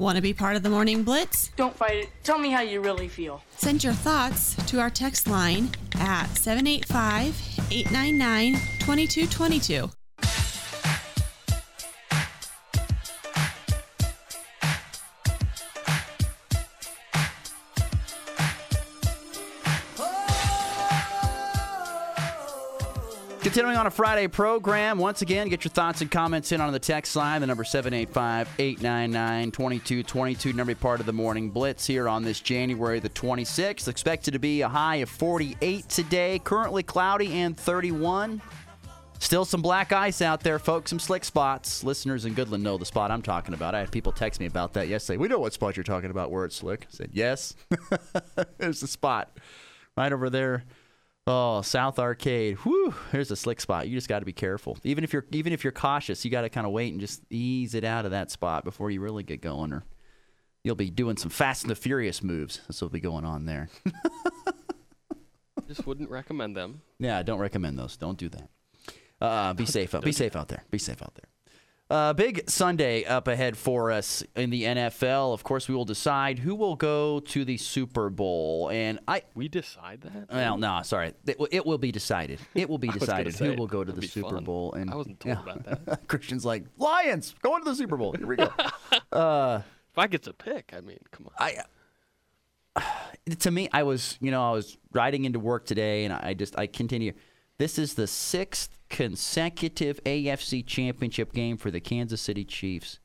Want to be part of the Morning Blitz? Don't fight it. Tell me how you really feel. Send your thoughts to our text line at 785 899 2222. Continuing on a Friday program, once again, get your thoughts and comments in on the text line. The number 785 899 2222. Number part of the morning blitz here on this January the 26th. Expected to be a high of 48 today. Currently cloudy and 31. Still some black ice out there, folks. Some slick spots. Listeners in Goodland know the spot I'm talking about. I had people text me about that yesterday. We know what spot you're talking about where it's slick. I said, yes. There's the spot right over there Oh, South Arcade. Whew, here's a slick spot. You just got to be careful. Even if you're even if you're cautious, you got to kind of wait and just ease it out of that spot before you really get going or you'll be doing some Fast and the Furious moves. That's what'll be going on there. just wouldn't recommend them. Yeah, I don't recommend those. Don't do that. Uh, be safe out. Be safe out there. Be safe out there. Uh, big Sunday up ahead for us in the NFL. Of course, we will decide who will go to the Super Bowl, and I we decide that. Well, no, sorry, it, it will be decided. It will be decided who will go to the Super fun. Bowl. And I wasn't told yeah. about that. Christian's like Lions going to the Super Bowl. Here we go. uh, if I get to pick, I mean, come on. I. to me, I was, you know, I was riding into work today, and I just, I continue. This is the sixth consecutive AFC championship game for the Kansas City Chiefs.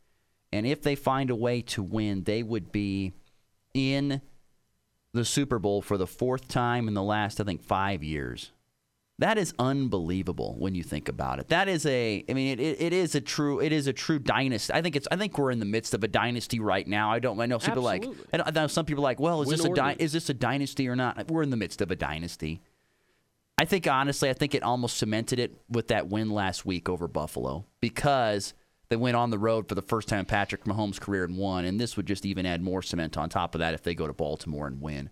And if they find a way to win, they would be in the Super Bowl for the fourth time in the last, I think, five years. That is unbelievable when you think about it. That is a, I mean, it, it, is a true, it is a true dynasty. I think it's, I think we're in the midst of a dynasty right now. I don't, I know some people like, I know some people like, well, is Win this a, di- is this a dynasty or not? We're in the midst of a dynasty. I think honestly, I think it almost cemented it with that win last week over Buffalo because they went on the road for the first time in Patrick Mahomes' career and won, and this would just even add more cement on top of that if they go to Baltimore and win.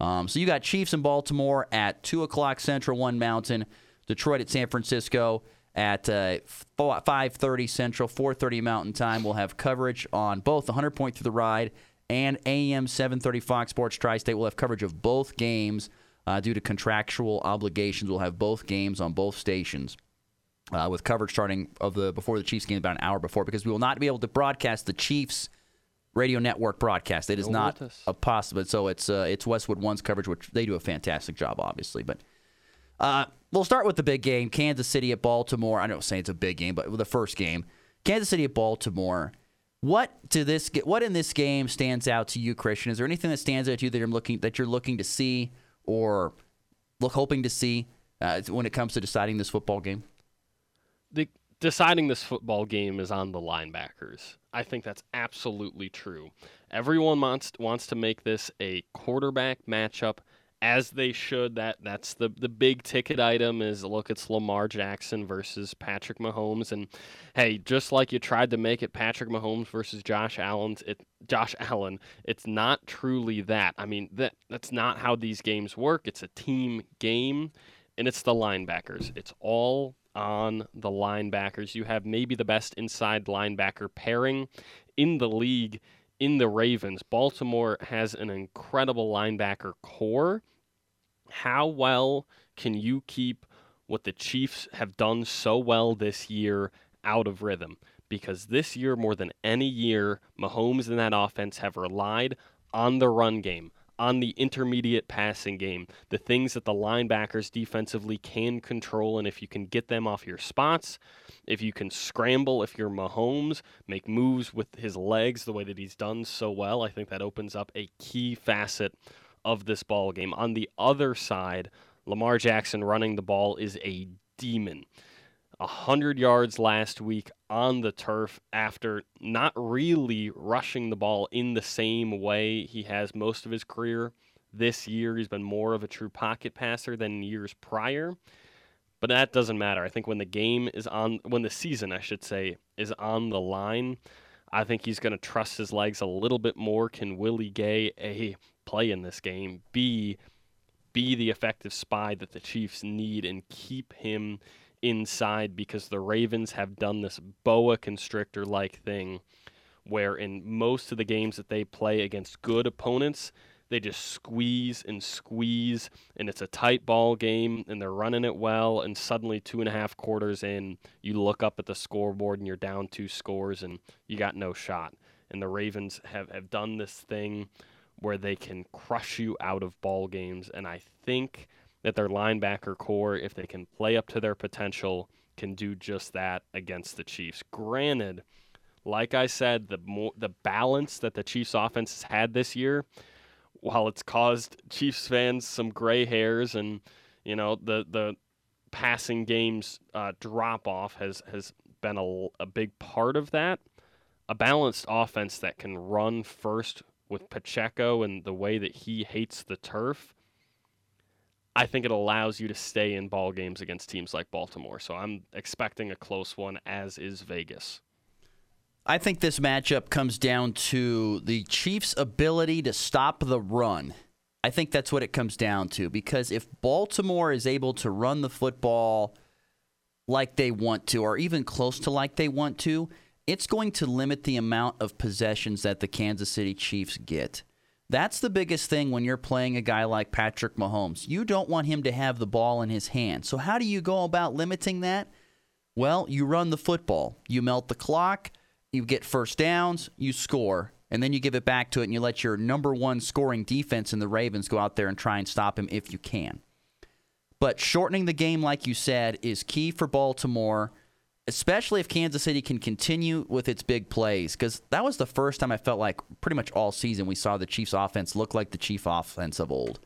Um, so you got Chiefs in Baltimore at two o'clock Central, one Mountain. Detroit at San Francisco at uh, 5:30 Central, 4:30 Mountain Time. We'll have coverage on both the 100 Point Through the Ride and AM 730 Fox Sports Tri-State. We'll have coverage of both games uh, due to contractual obligations. We'll have both games on both stations. Uh, with coverage starting of the before the Chiefs game about an hour before because we will not be able to broadcast the Chiefs radio network broadcast. It is not a possible. So it's uh, it's Westwood One's coverage, which they do a fantastic job, obviously. But uh, we'll start with the big game: Kansas City at Baltimore. I don't say it's a big game, but the first game, Kansas City at Baltimore. What to this? What in this game stands out to you, Christian? Is there anything that stands out to you that you're looking that you're looking to see or look hoping to see uh, when it comes to deciding this football game? the deciding this football game is on the linebackers. I think that's absolutely true. Everyone wants wants to make this a quarterback matchup as they should. That that's the the big ticket item is look it's Lamar Jackson versus Patrick Mahomes and hey, just like you tried to make it Patrick Mahomes versus Josh Allen's it Josh Allen, it's not truly that. I mean, that that's not how these games work. It's a team game and it's the linebackers. It's all on the linebackers. You have maybe the best inside linebacker pairing in the league in the Ravens. Baltimore has an incredible linebacker corps. How well can you keep what the Chiefs have done so well this year out of rhythm? Because this year, more than any year, Mahomes and that offense have relied on the run game, on the intermediate passing game, the things that the linebackers defensively can control. And if you can get them off your spots, if you can scramble, if you're Mahomes, make moves with his legs the way that he's done so well, I think that opens up a key facet of this ball game. On the other side, Lamar Jackson running the ball is a demon. 100 yards last week on the turf after not really rushing the ball in the same way he has most of his career. This year, he's been more of a true pocket passer than years prior. But that doesn't matter. I think when the game is on, when the season, I should say, is on the line, I think he's going to trust his legs a little bit more. Can Willie Gay, A, play in this game, B, be the effective spy that the Chiefs need and keep him inside because the Ravens have done this boa constrictor like thing where in most of the games that they play against good opponents, they just squeeze and squeeze, and it's a tight ball game, and they're running it well, and suddenly two and a half quarters in, you look up at the scoreboard and you're down two scores, and you got no shot. And the Ravens have, have done this thing where they can crush you out of ball games, and I think that their linebacker corps, if they can play up to their potential, can do just that against the Chiefs. Granted, like I said, the more the balance that the Chiefs offense has had this year while it's caused Chiefs fans some gray hairs and you know the the passing games uh, drop off has has been a, a big part of that. A balanced offense that can run first with Pacheco and the way that he hates the turf. I think it allows you to stay in ball games against teams like Baltimore. So I'm expecting a close one, as is Vegas. I think this matchup comes down to the Chiefs' ability to stop the run. I think that's what it comes down to because if Baltimore is able to run the football like they want to, or even close to like they want to, it's going to limit the amount of possessions that the Kansas City Chiefs get. That's the biggest thing when you're playing a guy like Patrick Mahomes. You don't want him to have the ball in his hand. So, how do you go about limiting that? Well, you run the football, you melt the clock, you get first downs, you score, and then you give it back to it and you let your number one scoring defense in the Ravens go out there and try and stop him if you can. But shortening the game, like you said, is key for Baltimore, especially if Kansas City can continue with its big plays. Because that was the first time I felt like pretty much all season we saw the Chiefs' offense look like the Chief offense of old.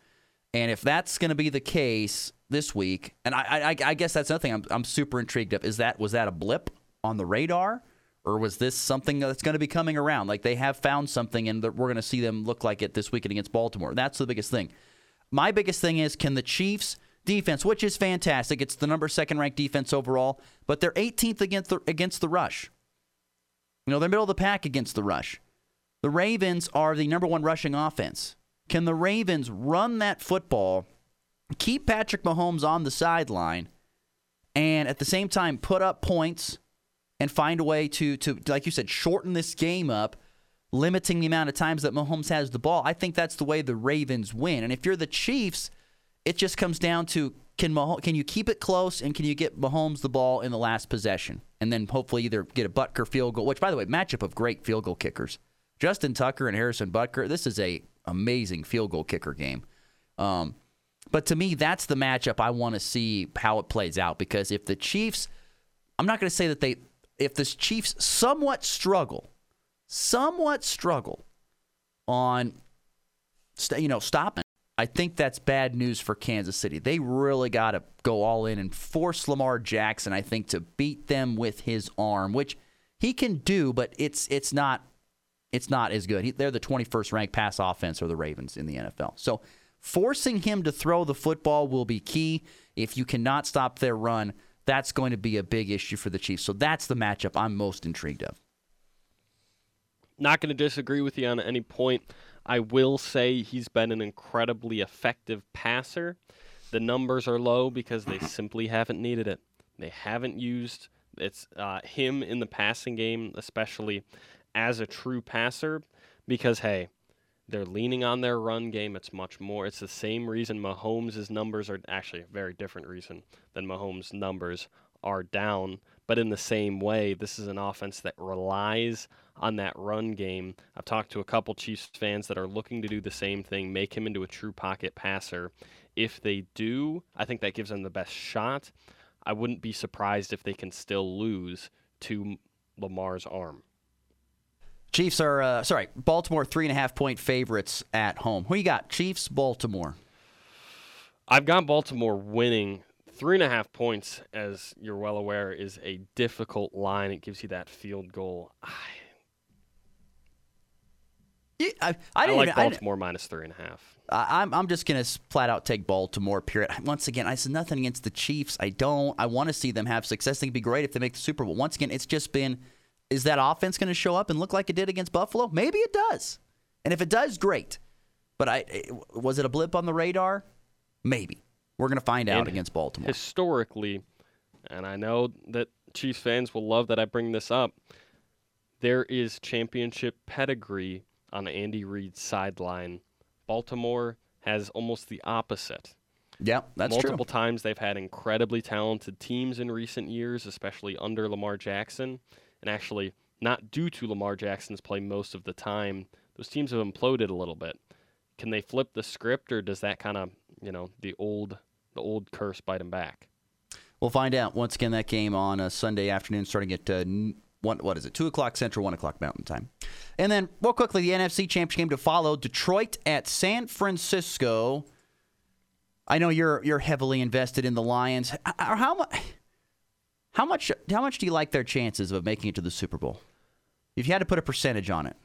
And if that's going to be the case this week, and I, I, I guess that's another thing I'm, I'm super intrigued of, is that was that a blip on the radar? or was this something that's going to be coming around? Like they have found something, and we're going to see them look like it this weekend against Baltimore. That's the biggest thing. My biggest thing is can the Chiefs defense, which is fantastic, it's the number second ranked defense overall, but they're 18th against the, against the rush. You know, they're middle of the pack against the rush. The Ravens are the number one rushing offense. Can the Ravens run that football, keep Patrick Mahomes on the sideline, and at the same time put up points? and find a way to to like you said shorten this game up limiting the amount of times that Mahomes has the ball. I think that's the way the Ravens win. And if you're the Chiefs, it just comes down to can Mahomes, can you keep it close and can you get Mahomes the ball in the last possession and then hopefully either get a Butker field goal, which by the way, matchup of great field goal kickers. Justin Tucker and Harrison Butker. This is a amazing field goal kicker game. Um, but to me, that's the matchup I want to see how it plays out because if the Chiefs, I'm not going to say that they if the Chiefs somewhat struggle, somewhat struggle on, you know, stopping, I think that's bad news for Kansas City. They really got to go all in and force Lamar Jackson, I think, to beat them with his arm, which he can do, but it's it's not it's not as good. He, they're the 21st ranked pass offense or the Ravens in the NFL. So forcing him to throw the football will be key. If you cannot stop their run, that's going to be a big issue for the Chiefs. So that's the matchup I'm most intrigued of. Not going to disagree with you on any point. I will say he's been an incredibly effective passer. The numbers are low because they simply haven't needed it. They haven't used it's uh, him in the passing game, especially as a true passer, because hey, they're leaning on their run game. It's much more. It's the same reason Mahomes' numbers are actually a very different reason than Mahomes' numbers are down. But in the same way, this is an offense that relies on that run game. I've talked to a couple Chiefs fans that are looking to do the same thing, make him into a true pocket passer. If they do, I think that gives them the best shot. I wouldn't be surprised if they can still lose to Lamar's arm. Chiefs are uh, sorry, Baltimore three and a half point favorites at home. Who you got? Chiefs, Baltimore. I've got Baltimore winning three and a half points, as you're well aware, is a difficult line. It gives you that field goal. I, I, I, I didn't like even, Baltimore minus three and a half. I, I'm I'm just gonna flat out take Baltimore. Period. Once again, I said nothing against the Chiefs. I don't. I want to see them have success. I think it'd be great if they make the Super Bowl. Once again, it's just been is that offense going to show up and look like it did against Buffalo? Maybe it does. And if it does, great. But I eh, was it a blip on the radar? Maybe. We're going to find out and against Baltimore. Historically, and I know that Chiefs fans will love that I bring this up, there is championship pedigree on Andy Reid's sideline. Baltimore has almost the opposite. Yep, that's Multiple true. times they've had incredibly talented teams in recent years, especially under Lamar Jackson. And actually, not due to Lamar Jackson's play most of the time, those teams have imploded a little bit. Can they flip the script, or does that kind of, you know, the old the old curse bite them back? We'll find out once again that game on a Sunday afternoon, starting at uh, one. What is it? Two o'clock Central, one o'clock Mountain Time. And then, real quickly, the NFC Championship game to follow: Detroit at San Francisco. I know you're you're heavily invested in the Lions. How much? How much? How much do you like their chances of making it to the Super Bowl? If you had to put a percentage on it,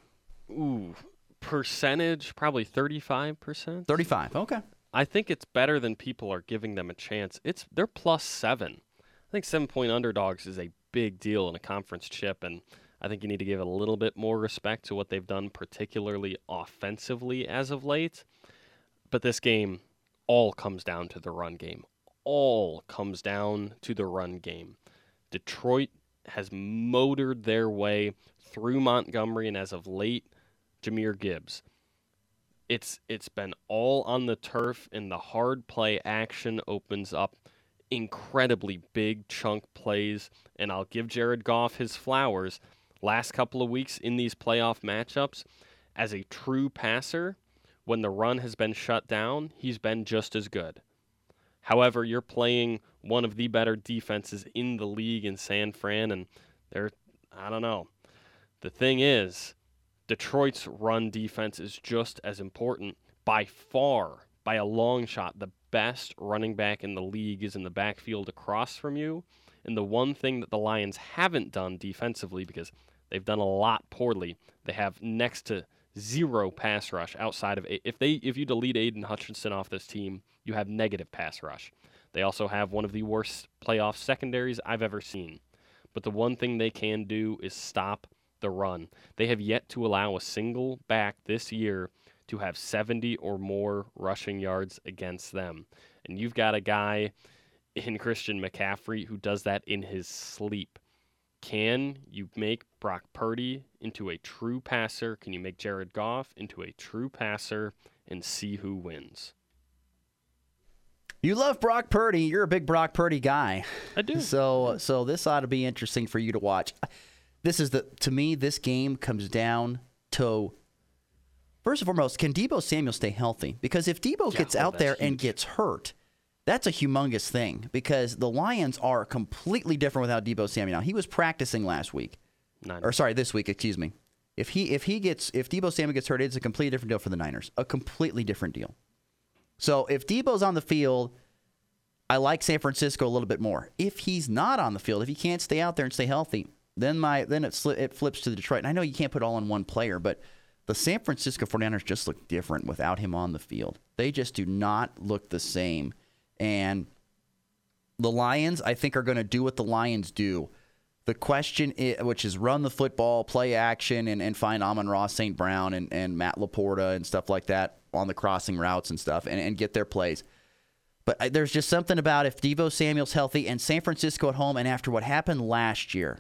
Ooh, percentage probably thirty-five percent. thirty-five. Okay. I think it's better than people are giving them a chance. It's they're plus seven. I think seven point underdogs is a big deal in a conference chip, and I think you need to give a little bit more respect to what they've done, particularly offensively as of late. But this game all comes down to the run game. All comes down to the run game. Detroit has motored their way through Montgomery, and as of late, Jahmyr Gibbs it's it's been all on the turf and the hard play action opens up incredibly big chunk plays and I'll give Jared Goff his flowers. Last couple of weeks in these playoff matchups as a true passer when the run has been shut down he's been just as good. However you're playing one of the better defenses in the league in San Fran and they're I don't know. The thing is Detroit's run defense is just as important by far, by a long shot. The best running back in the league is in the backfield across from you. And the one thing that the Lions haven't done defensively, because they've done a lot poorly, they have next to zero pass rush outside of if they if you delete Aidan Hutchinson off this team, you have negative pass rush. They also have one of the worst playoff secondaries I've ever seen. But the one thing they can do is stop the run. They have yet to allow a single back this year to have 70 or more rushing yards against them. And you've got a guy in Christian McCaffrey who does that in his sleep. Can you make Brock Purdy into a true passer? Can you make Jared Goff into a true passer and see who wins? You love Brock Purdy. You're a big Brock Purdy guy. I do. So so this ought to be interesting for you to watch. This is the to me this game comes down to first and foremost, can Deebo Samuel stay healthy? Because if Deebo Yeah, gets oh, out there and gets hurt, that's a humongous thing because the Lions are completely different without Deebo Samuel. Now, he was practicing last week. Nine. Or sorry, this week, excuse me. If he if he gets if Deebo Samuel gets hurt, it's a completely different deal for the Niners. A completely different deal. So if Deebo's on the field, I like San Francisco a little bit more. If he's not on the field, if he can't stay out there and stay healthy, then my then it sli- it flips to Detroit. And I know you can't put all in one player, but the San Francisco 49ers just look different without him on the field. They just do not look the same. And the Lions, I think, are going to do what the Lions do. The question, i which is run the football, play action, and, and find Amon-Ra, St. Brown, and, and Matt LaPorta and stuff like that on the crossing routes and stuff, and, and get their plays. But I- there's just something about if Deebo Samuel's healthy and San Francisco at home, and after what happened last year.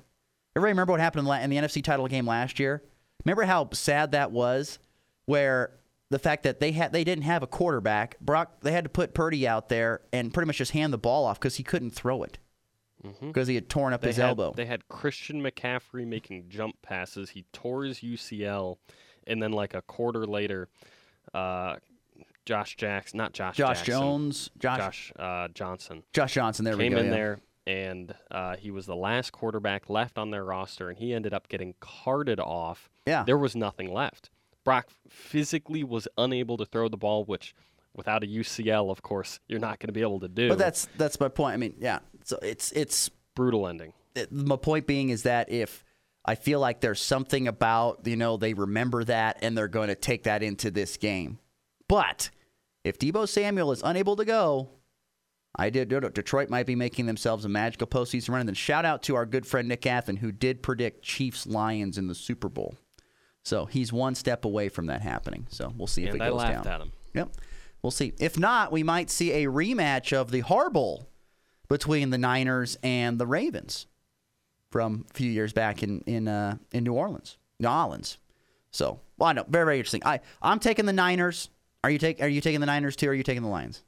Everybody remember what happened in the NFC title game last year? Remember how sad that was, where the fact that they had they didn't have a quarterback. Brock they had to put Purdy out there and pretty much just hand the ball off because he couldn't throw it because he had torn up They his had, elbow. They had Christian McCaffrey making jump passes. He tore his UCL, and then like a quarter later, uh, Josh Jackson, not Josh, Josh Jackson, Jones, Josh Josh uh, Johnson Josh Johnson. There we go. came go. in yeah. there, and uh, he was the last quarterback left on their roster, and he ended up getting carted off. Yeah. There was nothing left. Brock physically was unable to throw the ball, which without a UCL, of course, you're not going to be able to do. But that's that's my point. I mean, yeah. So it's it's brutal ending. it- my point being is that if I feel like there's something about, you know, they remember that and they're going to take that into this game. But if Deebo Samuel is unable to go, I did. Detroit might be making themselves a magical postseason run. And then shout out to our good friend Nick Athen, who did predict Chiefs Lions in the Super Bowl. So he's one step away from that happening. So we'll see if and it I goes laughed down. at him. Yep. We'll see. If not, we might see a rematch of the Harbowl between the Niners and the Ravens. from a few years back in in uh, in New Orleans, New Orleans. So, well, I know, very very interesting. I I'm taking the Niners. Are you take Are you taking the Niners too? or Are you taking the Lions?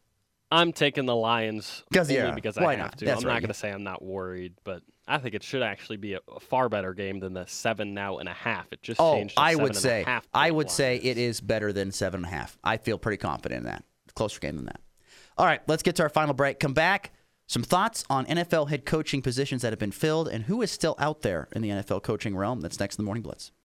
I'm taking the Lions 'Cause, only yeah, because why I have not? to. That's I'm right. not going to say I'm not worried, but I think it should actually be a, a far better game than the seven now and a half. It just Oh, I would say half I would say it is better than seven and a half. I feel pretty confident in that. Closer game than that. All right, let's get to our final break. Come back. Some thoughts on NFL head coaching positions that have been filled and who is still out there in the NFL coaching realm. That's next in the Morning Blitz.